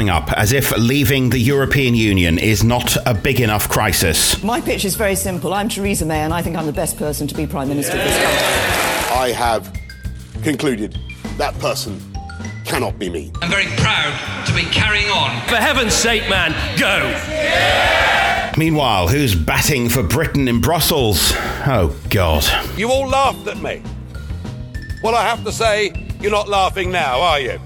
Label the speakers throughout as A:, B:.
A: coming up, as if leaving the European Union is not a big enough crisis.
B: My pitch is very simple. I'm Theresa May, and I think I'm the best person to be Prime Minister of this country.
C: I have concluded that person cannot be me.
D: I'm very proud to be carrying on.
E: For heaven's sake, man, go!
A: Meanwhile, who's batting for Britain in Brussels? Oh, God.
F: You all laughed at me. Well, I have to say, you're not laughing now, are you?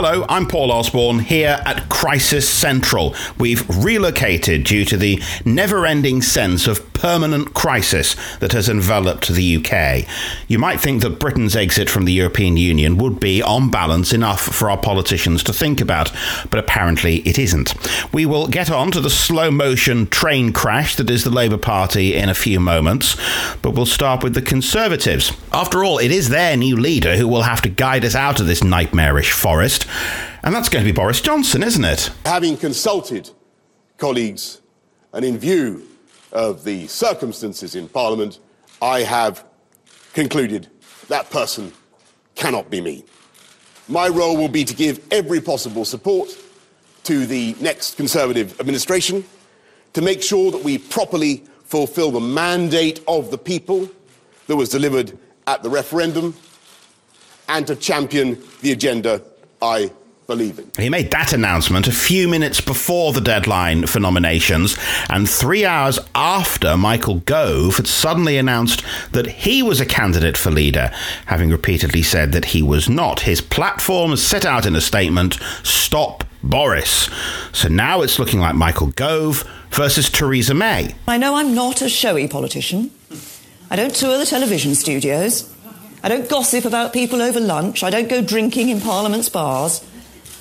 A: Hello, I'm Paul Osborne here at Crisis Central. We've relocated due to the never ending sense of permanent crisis that has enveloped the UK. You might think that Britain's exit from the European Union would be, on balance, enough for our politicians to think about, but apparently it isn't. We will get on to the slow motion train crash that is the Labour Party in a few moments, but we'll start with the Conservatives. After all, it is their new leader who will have to guide us out of this nightmarish forest. And that's going to be Boris Johnson, isn't it?
C: Having consulted colleagues and in view of the circumstances in Parliament, I have concluded that person cannot be me. My role will be to give every possible support to the next Conservative administration to make sure that we properly fulfil the mandate of the people that was delivered at the referendum and to champion the agenda I believe in.
A: He made that announcement a few minutes before the deadline for nominations, and three hours after Michael Gove had suddenly announced that he was a candidate for leader, having repeatedly said that he was not. His platform set out in a statement Stop Boris. So now it's looking like Michael Gove versus Theresa May.
B: I know I'm not a showy politician. I don't tour the television studios. I don't gossip about people over lunch. I don't go drinking in Parliament's bars.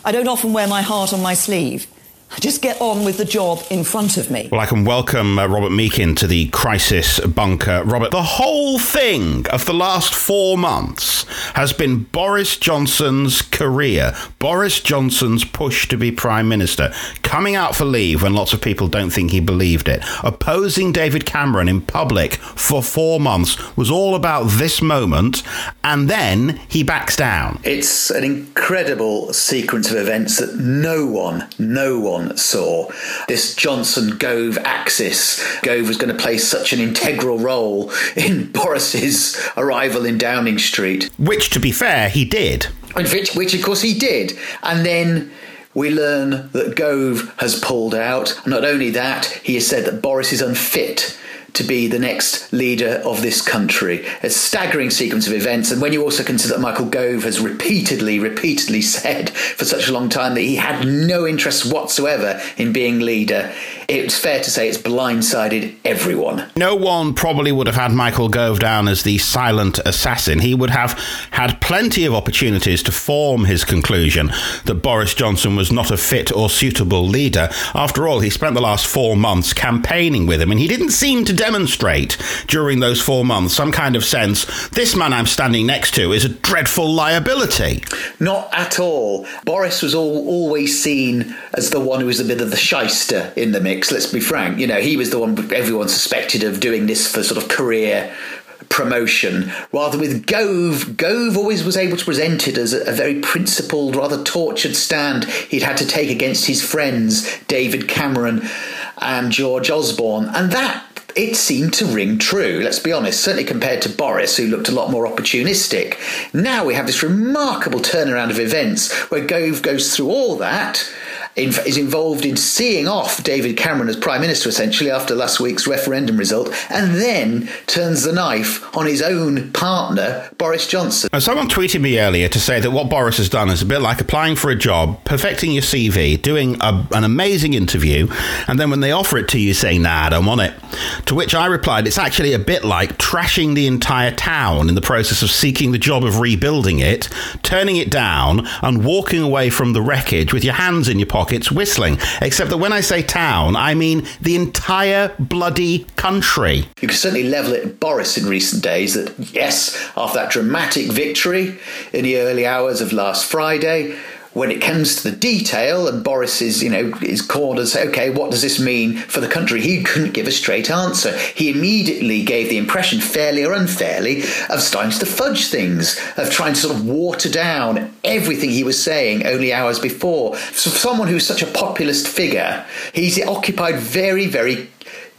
B: I don't often wear my heart on my sleeve. I just get on with the job in front of me.
A: Well, I can welcome uh, Robert Meakin to the crisis bunker. Robert, the whole thing of the last four months has been Boris Johnson's career, Boris Johnson's push to be Prime Minister, coming out for leave when lots of people don't think he believed it, opposing David Cameron in public for four months was all about this moment, and then he backs down.
G: It's an incredible sequence of events that no one, no one saw. This Johnson Gove axis. Gove was going to play such an integral role in Boris's arrival in Downing Street.
A: Which, to be fair, he did.
G: Which, which of course, he did. And then we learn that Gove has pulled out. Not only that, he has said that Boris is unfit to be the next leader of this country. A staggering sequence of events. And when you also consider that Michael Gove has repeatedly, repeatedly said for such a long time that he had no interest whatsoever in being leader, it's fair to say it's blindsided everyone.
A: No one probably would have had Michael Gove down as the silent assassin. He would have had plenty of opportunities to form his conclusion that Boris Johnson was not a fit or suitable leader. After all, he spent the last four months campaigning with him, and he didn't seem to demonstrate during those four months some kind of sense this man I'm standing next to is a dreadful liability.
G: Not at all. Boris was all, always seen as the one who was a bit of the shyster in the mix, let's be frank. You know, he was the one everyone suspected of doing this for sort of career promotion. Rather with Gove, Gove always was able to present it as a, a, very principled, rather tortured stand he'd had to take against his friends, David Cameron and George Osborne. And that it seemed to ring true, let's be honest, certainly compared to Boris, who looked a lot more opportunistic. Now we have this remarkable turnaround of events where Gove goes through all that is involved in seeing off David Cameron as Prime Minister essentially after last week's referendum result, and then turns the knife on his own partner, Boris Johnson.
A: Now, someone tweeted me earlier to say that what Boris has done is a bit like applying for a job, perfecting your CV, doing a, an amazing interview, and then when they offer it to you, saying, nah, I don't want it. To which I replied, it's actually a bit like trashing the entire town in the process of seeking the job of rebuilding it, turning it down, and walking away from the wreckage with your hands in your pocket pockets whistling. Except that when I say town, I mean the entire bloody country.
G: You can certainly level it at Boris in recent days that, yes, after that dramatic victory in the early hours of last Friday, when it comes to the detail and Boris is, you know, is called and say, okay, what does this mean for the country? He couldn't give a straight answer. He immediately gave the impression, fairly or unfairly, of starting to fudge things, of trying to sort of water down everything he was saying only hours before. For someone who's such a populist figure, he's occupied very, very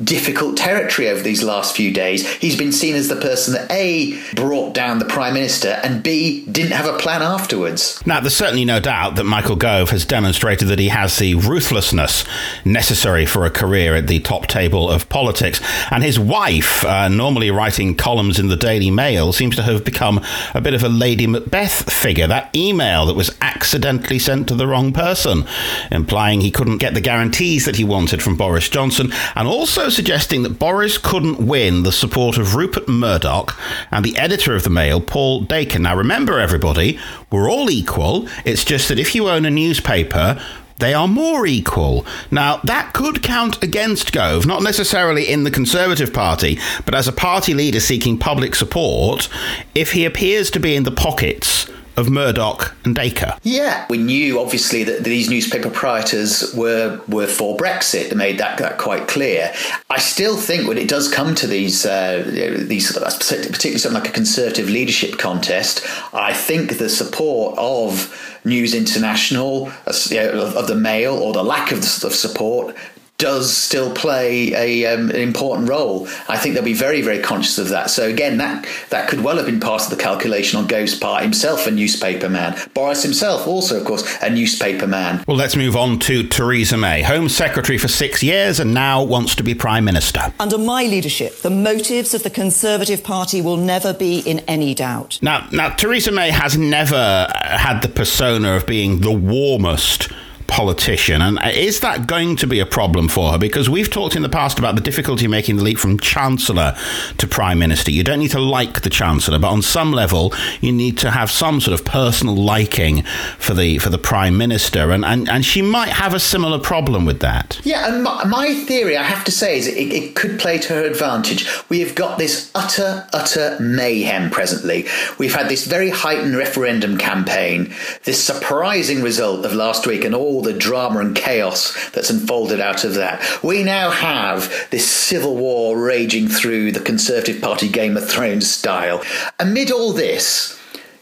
G: difficult territory over these last few days. He's been seen as the person that A, brought down the Prime Minister, and B, didn't have a plan afterwards.
A: Now, there's certainly no doubt that Michael Gove has demonstrated that he has the ruthlessness necessary for a career at the top table of politics. And his wife, uh, normally writing columns in the Daily Mail, seems to have become a bit of a Lady Macbeth figure. That email that was accidentally sent to the wrong person, implying he couldn't get the guarantees that he wanted from Boris Johnson, and also suggesting that Boris couldn't win the support of Rupert Murdoch and the editor of the Mail, Paul Dacre. Now, remember, everybody, we're all equal. It's just that if you own a newspaper, they are more equal. Now, that could count against Gove, not necessarily in the Conservative Party, but as a party leader seeking public support, if he appears to be in the pockets of Murdoch and Dacre.
G: Yeah, we knew obviously that these newspaper proprietors were were for Brexit. They made that, that quite clear. I still think when it does come to these uh, these particularly something like a conservative leadership contest, I think the support of News International, of the Mail, or the lack of, of support does still play a, um, an important role. I think they'll be very, very conscious of that. So again, that that could well have been part of the calculation on Gove's part. Himself a newspaper man. Boris himself also, of course, a newspaper man.
A: Well, let's move on to Theresa May, Home Secretary for six years and now wants to be Prime Minister.
B: Under my leadership, the motives of the Conservative Party will never be in any doubt.
A: Now, now Theresa May has never had the persona of being the warmest politician. And is that going to be a problem for her? Because we've talked in the past about the difficulty making the leap from Chancellor to Prime Minister. You don't need to like the Chancellor, but on some level, you need to have some sort of personal liking for the for the Prime Minister. And, and, and she might have a similar problem with that.
G: Yeah, and my, my theory, I have to say, is it, it could play to her advantage. We have got this utter, utter mayhem presently. We've had this very heightened referendum campaign, this surprising result of last week, and all all the drama and chaos that's unfolded out of that. We now have this civil war raging through the Conservative Party Game of Thrones style. Amid all this,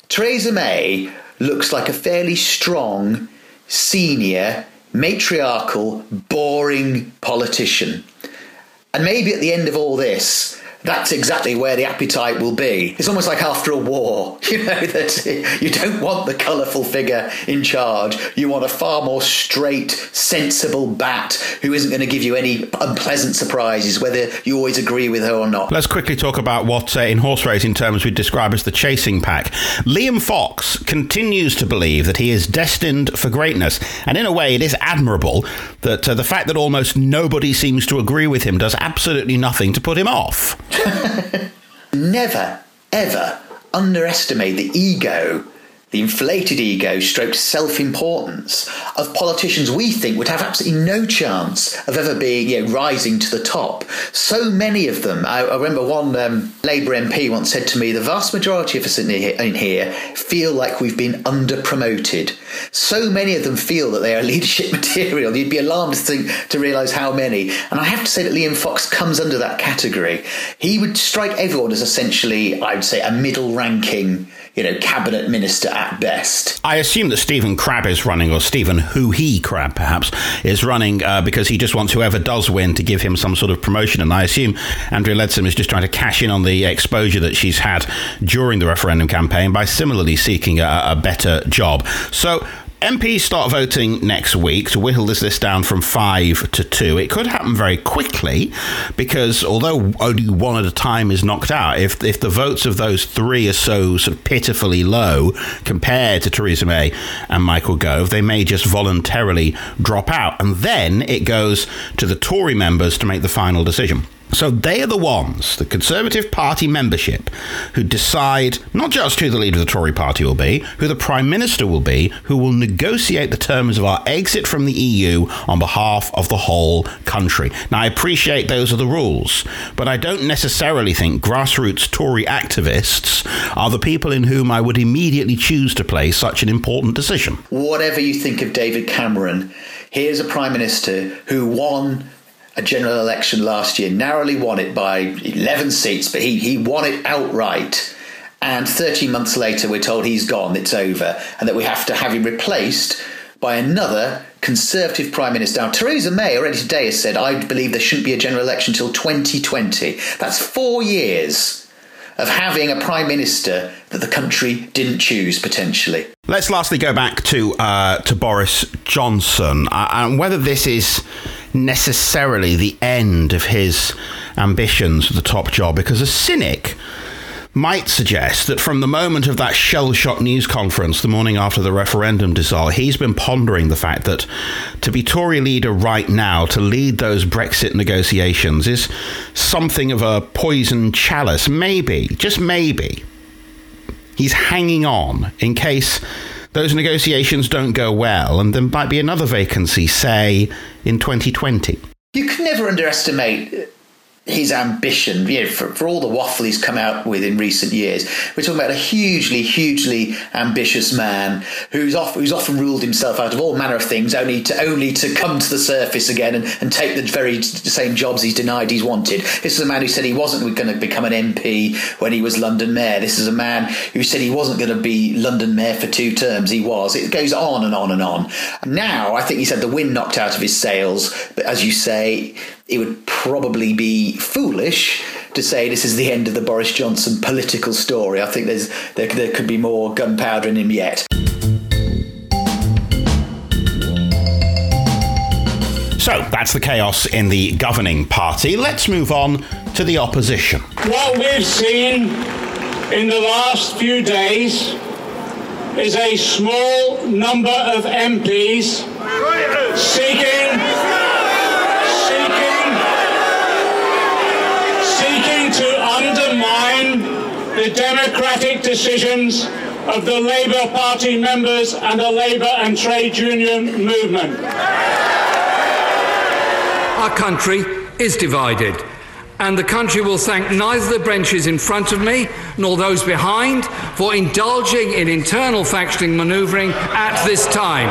G: Theresa May looks like a fairly strong, senior, matriarchal, boring politician. And maybe at the end of all this, that's exactly where the appetite will be. It's almost like after a war, you know, that you don't want the colourful figure in charge. You want a far more straight, sensible bat who isn't going to give you any unpleasant surprises, whether you always agree with her or not.
A: Let's quickly talk about what, uh, in horse racing terms, we'd describe as the chasing pack. Liam Fox continues to believe that he is destined for greatness, and in a way, it is admirable that uh, the fact that almost nobody seems to agree with him does absolutely nothing to put him off.
G: Never, ever underestimate the ego the inflated ego stroked self importance of politicians we think would have absolutely no chance of ever being you know, rising to the top. So many of them. I, I remember one um, Labour MP once said to me, the vast majority of us in here, in here feel like we've been under promoted. So many of them feel that they are leadership material. You'd be alarmed to think to realise how many. And I have to say that Liam Fox comes under that category. He would strike everyone as essentially, I would say, a middle ranking you know, cabinet minister at best.
A: I assume that Stephen Crabb is running, or Stephen Who He Crabb perhaps, is running uh, because he just wants whoever does win to give him some sort of promotion. And I assume Andrea Leadsom is just trying to cash in on the exposure that she's had during the referendum campaign by similarly seeking a, a better job. So MPs start voting next week to whittle this list down from five to two. It could happen very quickly because although only one at a time is knocked out, if if the votes of those three are so sort of pitifully low compared to Theresa May and Michael Gove, they may just voluntarily drop out, and then it goes to the Tory members to make the final decision. So they are the ones, the Conservative Party membership, who decide not just who the leader of the Tory party will be, who the Prime Minister will be, who will negotiate the terms of our exit from the EU on behalf of the whole country. Now, I appreciate those are the rules, but I don't necessarily think grassroots Tory activists are the people in whom I would immediately choose to place such an important decision.
G: Whatever you think of David Cameron, here's a Prime Minister who won a general election last year, narrowly won it by 11 seats, but he, he won it outright. And 13 months later, we're told he's gone, it's over, and that we have to have him replaced by another Conservative Prime Minister. Now, Theresa May already today has said, I believe there shouldn't be a general election until 2020. That's four years of having a Prime Minister that the country didn't choose, potentially.
A: Let's lastly go back to, uh, to Boris Johnson uh, and whether this is necessarily the end of his ambitions for the top job, because a cynic might suggest that from the moment of that shell shock news conference the morning after the referendum dissolve, he's been pondering the fact that to be Tory leader right now, to lead those Brexit negotiations, is something of a poison chalice. Maybe, just maybe, he's hanging on in case those negotiations don't go well and there might be another vacancy, say, in 2020.
G: You can never underestimate his ambition, you know, for, for all the waffle he's come out with in recent years. We're talking about a hugely, hugely ambitious man who's off, who's often ruled himself out of all manner of things, only to only to come to the surface again and, and take the very same jobs he's denied he's wanted. This is a man who said he wasn't going to become an MP when he was London mayor. This is a man who said he wasn't going to be London mayor for two terms. He was. It goes on and on and on. Now, I think he said the wind knocked out of his sails. But as you say, it would probably be foolish to say this is the end of the Boris Johnson political story. I think there's there, there could be more gunpowder in him yet.
A: So that's the chaos in the governing party. Let's move on to the opposition.
H: What we've seen in the last few days is a small number of MPs seeking the democratic decisions of the Labour Party members and the Labour and trade union movement.
D: Our country is divided. And the country will thank neither the benches in front of me nor those behind for indulging in internal factioning manoeuvring at this time.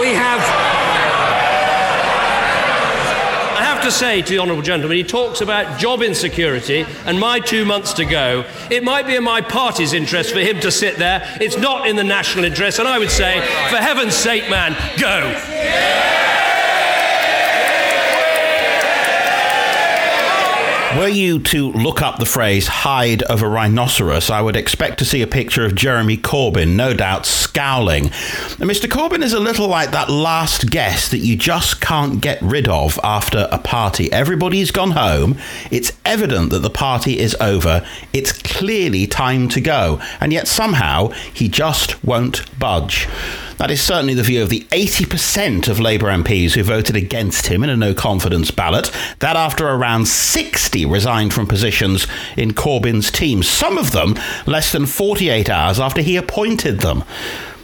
D: We have
E: to say to the Honourable Gentleman, he talks about job insecurity and my two months to go. It might be in my party's interest for him to sit there. It's not in the national interest. And I would say, for heaven's sake, man, go.
A: Were you to look up the phrase hide of a rhinoceros, I would expect to see a picture of Jeremy Corbyn, no doubt scowling. Mr. Corbyn is a little like that last guest that you just can't get rid of after a party. Everybody's gone home. It's evident that the party is over. It's clearly time to go. And yet somehow he just won't budge. That is certainly the view of the 80% of Labour MPs who voted against him in a no confidence ballot. That after around 60 resigned from positions in Corbyn's team, some of them less than 48 hours after he appointed them.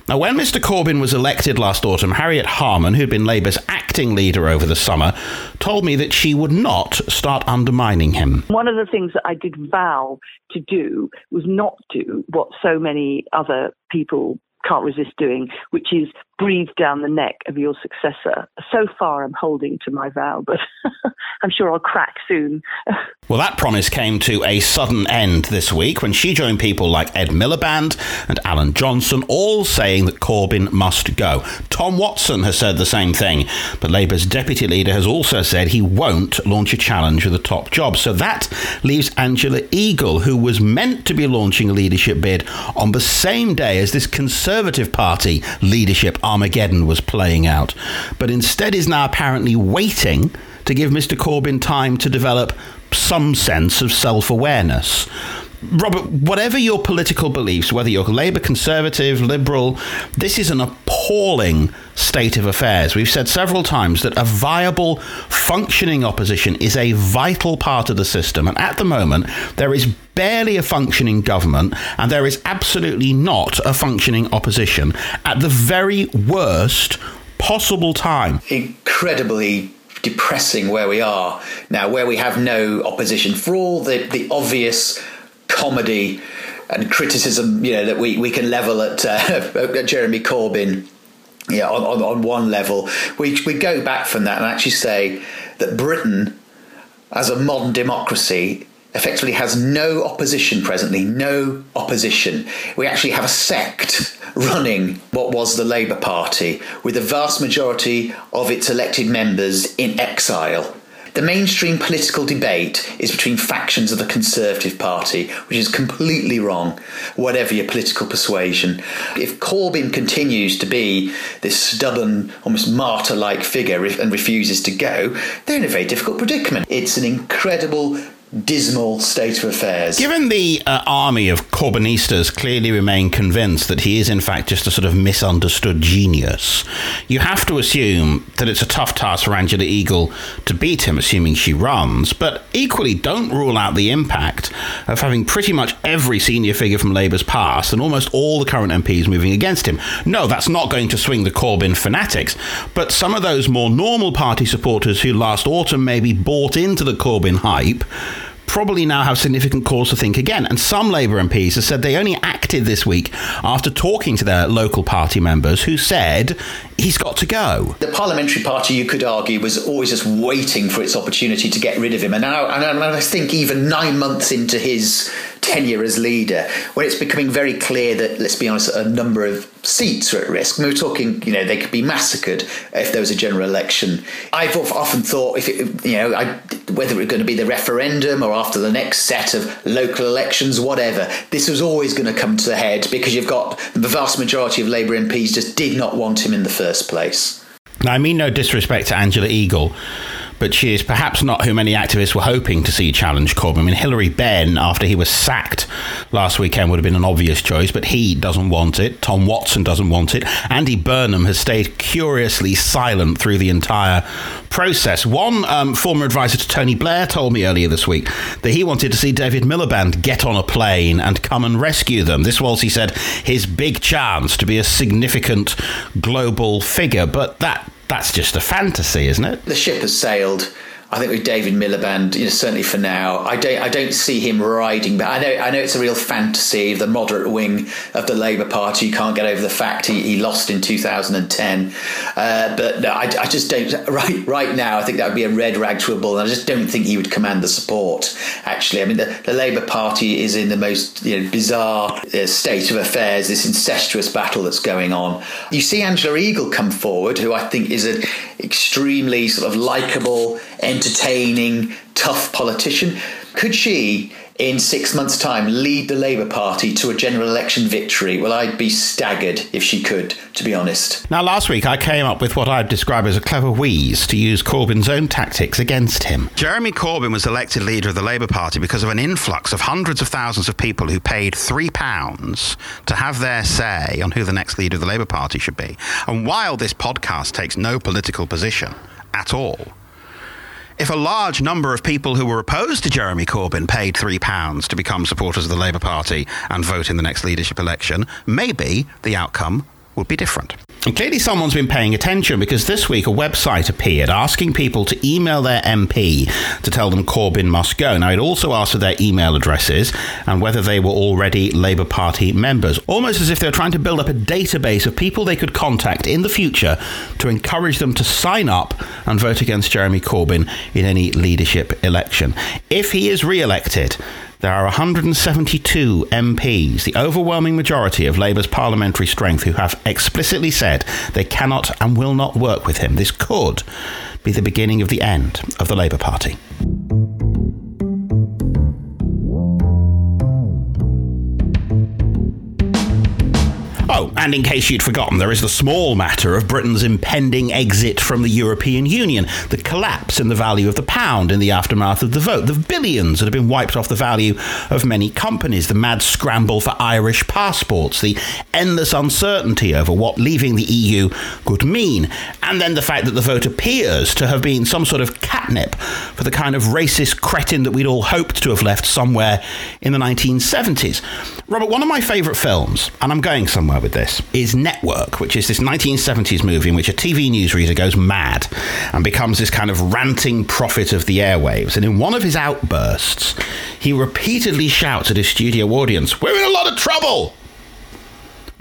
A: Now, when Mr. Corbyn was elected last autumn, Harriet Harman, who'd been Labour's acting leader over the summer, told me that she would not start undermining him.
I: One of the things that I did vow to do was not do what so many other people can't resist doing, which is breathe down the neck of your successor. So far, I'm holding to my vow, but I'm sure I'll crack soon.
A: well, that promise came to a sudden end this week when she joined people like Ed Miliband and Alan Johnson, all saying that Corbyn must go. Tom Watson has said the same thing, but Labour's deputy leader has also said he won't launch a challenge for the top job. So that leaves Angela Eagle, who was meant to be launching a leadership bid on the same day as this Conservative Party leadership Armageddon was playing out, but instead is now apparently waiting to give Mr. Corbyn time to develop some sense of self awareness. Robert, whatever your political beliefs, whether you're Labour, Conservative, Liberal, this is an appalling state of affairs. We've said several times that a viable, functioning opposition is a vital part of the system. And at the moment, there is barely a functioning government, and there is absolutely not a functioning opposition at the very worst possible time.
G: Incredibly depressing where we are now, where we have no opposition for all the, the obvious comedy and criticism, you know, that we, we can level at, uh, at Jeremy Corbyn. Yeah, on, on, on one level, we we go back from that and actually say that Britain, as a modern democracy, effectively has no opposition presently, no opposition. We actually have a sect running what was the Labour Party, with the vast majority of its elected members in exile. The mainstream political debate is between factions of the Conservative Party, which is completely wrong, whatever your political persuasion. If Corbyn continues to be this stubborn, almost martyr like figure and refuses to go, they're in a very difficult predicament. It's an incredible dismal state of affairs.
A: Given the uh, army of Corbynistas clearly remain convinced that he is in fact just a sort of misunderstood genius, you have to assume that it's a tough task for Angela Eagle to beat him, assuming she runs, but equally don't rule out the impact of having pretty much every senior figure from Labour's past and almost all the current MPs moving against him. No, that's not going to swing the Corbyn fanatics, but some of those more normal party supporters who last autumn maybe bought into the Corbyn hype probably now have significant cause to think again. And some Labour MPs have said they only acted this week after talking to their local party members who said he's got to go.
G: The parliamentary party, you could argue, was always just waiting for its opportunity to get rid of him. And now, and I think even nine months into his tenure as leader, when it's becoming very clear that, let's be honest, a number of seats are at risk. we were talking, you know, they could be massacred if there was a general election. I've often thought, if it, you know, I, whether it was going to be the referendum or after the next set of local elections, whatever, this was always going to come to a head because you've got the vast majority of Labour MPs just did not want him in the first place.
A: Now, I mean no disrespect to Angela Eagle but she is perhaps not who many activists were hoping to see challenge Corbyn. I mean, Hilary Benn, after he was sacked last weekend, would have been an obvious choice, but he doesn't want it. Tom Watson doesn't want it. Andy Burnham has stayed curiously silent through the entire process. One um, former advisor to Tony Blair told me earlier this week that he wanted to see David Miliband get on a plane and come and rescue them. This was, he said, his big chance to be a significant global figure, but that that's just a fantasy, isn't it?
G: The ship has sailed. I think with David Miliband, you know, certainly for now, I don't, I don't see him riding. But I know, I know it's a real fantasy. of The moderate wing of the Labour Party you can't get over the fact he, he lost in 2010. Uh, but no, I, I, just don't. Right, right now, I think that would be a red rag to a bull, and I just don't think he would command the support. Actually, I mean, the, the Labour Party is in the most you know, bizarre uh, state of affairs. This incestuous battle that's going on. You see Angela Eagle come forward, who I think is an extremely sort of likable entertaining, tough politician. Could she, in six months' time, lead the Labour Party to a general election victory? Well, I'd be staggered if she could, to be honest.
A: Now, last week I came up with what I'd describe as a clever wheeze to use Corbyn's own tactics against him. Jeremy Corbyn was elected leader of the Labour Party because of an influx of hundreds of thousands of people who paid £3 to have their say on who the next leader of the Labour Party should be. And while this podcast takes no political position at all, if a large number of people who were opposed to Jeremy Corbyn paid £3 to become supporters of the Labour Party and vote in the next leadership election, maybe the outcome would be different. And clearly, someone's been paying attention because this week a website appeared asking people to email their MP to tell them Corbyn must go. Now, it also asked for their email addresses and whether they were already Labour Party members, almost as if they were trying to build up a database of people they could contact in the future to encourage them to sign up and vote against Jeremy Corbyn in any leadership election. If he is re elected, there are 172 MPs, the overwhelming majority of Labour's parliamentary strength, who have explicitly said they cannot and will not work with him. This could be the beginning of the end of the Labour Party. Oh, And in case you'd forgotten, there is the small matter of Britain's impending exit from the European Union, the collapse in the value of the pound in the aftermath of the vote, the billions that have been wiped off the value of many companies, the mad scramble for Irish passports, the endless uncertainty over what leaving the EU could mean, and then the fact that the vote appears to have been some sort of catnip for the kind of racist cretin that we'd all hoped to have left somewhere in the 1970s. Robert, one of my favourite films, and I'm going somewhere with this, is Network, which is this 1970s movie in which a TV newsreader goes mad and becomes this kind of ranting prophet of the airwaves. And in one of his outbursts, he repeatedly shouts at his studio audience, We're in a lot of trouble!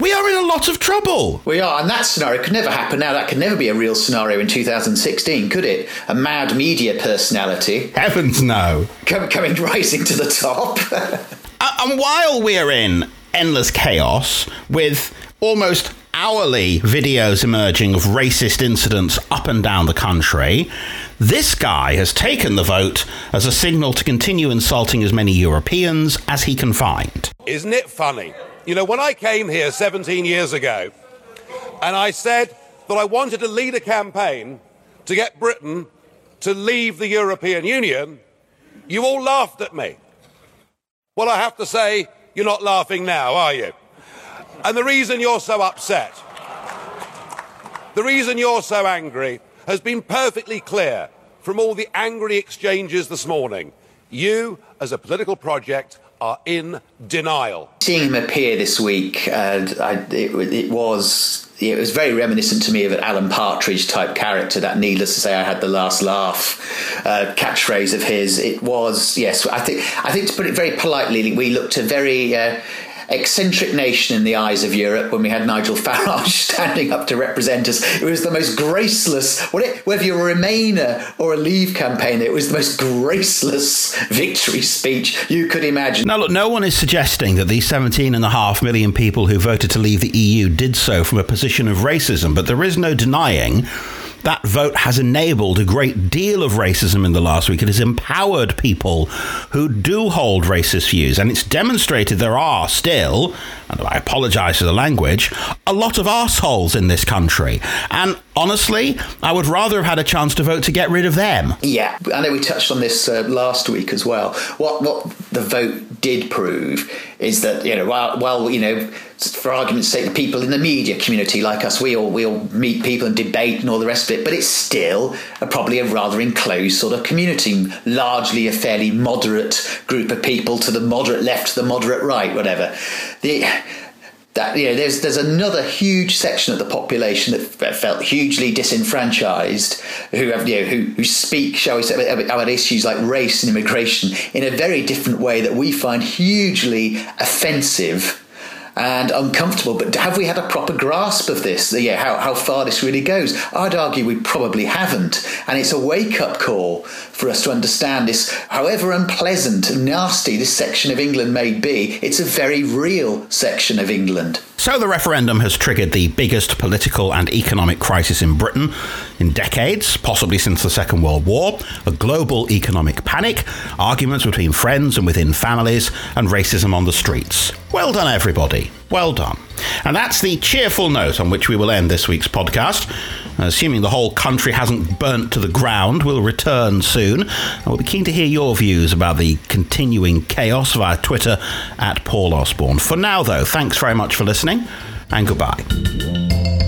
A: We are in a lot of trouble.
G: We are, and that scenario could never happen now. That could never be a real scenario in 2016, could it? A mad media personality.
A: Heavens no.
G: coming rising to the top.
A: and while we're in endless chaos with almost hourly videos emerging of racist incidents up and down the country, this guy has taken the vote as a signal to continue insulting as many Europeans as he can find.
F: Isn't it funny? You know, when I came here 17 years ago and I said that I wanted to lead a campaign to get Britain to leave the European Union, you all laughed at me. Well, I have to say, you're not laughing now, are you? And the reason you're so upset, the reason you're so angry, has been perfectly clear from all the angry exchanges this morning. You, as a political project, are in denial.
G: Seeing him appear this week, uh, I, it, it, was it was very reminiscent to me of an Alan Partridge type character. That needless to say, I had the last laugh uh, catchphrase of his. It was yes, I think I think to put it very politely, we looked a very. Uh, eccentric nation in the eyes of Europe when we had Nigel Farage standing up to represent us. It was the most graceless, whether you're a Remainer or a Leave campaigner, it was the most graceless victory speech you could imagine.
A: Now, look, no one is suggesting that these 17.5 million people who voted to leave the EU did so from a position of racism, but there is no denying that vote has enabled a great deal of racism in the last week. It has empowered people who do hold racist views. And it's demonstrated there are still, and I apologize for the language, a lot of assholes in this country. And honestly, I would rather have had a chance to vote to get rid of them.
G: Yeah, I know we touched on this uh, last week as well. What, what the vote did prove is that, you know, while, while you know, for argument's sake, the people in the media community like us, we all we all meet people and debate and all the rest of it, but it's still a, probably a rather enclosed sort of community, largely a fairly moderate group of people to the moderate left, to the moderate right, whatever. The that you know, there's there's another huge section of the population that felt hugely disenfranchised, who have you know who who speak, shall we say, about issues like race and immigration in a very different way that we find hugely offensive and uncomfortable. But have we had a proper grasp of this? Yeah, how, how far this really goes? I'd argue we probably haven't. And it's a wake up call for us to understand this, however unpleasant and nasty this section of England may be, it's a very real section of England.
A: So the referendum has triggered the biggest political and economic crisis in Britain in decades, possibly since the Second World War, a global economic panic, arguments between friends and within families, and racism on the streets. Well done, everybody. Well done. And that's the cheerful note on which we will end this week's podcast. Assuming the whole country hasn't burnt to the ground, we'll return soon. We'll be keen to hear your views about the continuing chaos via Twitter at Paul Osborne. For now, though, thanks very much for listening and goodbye.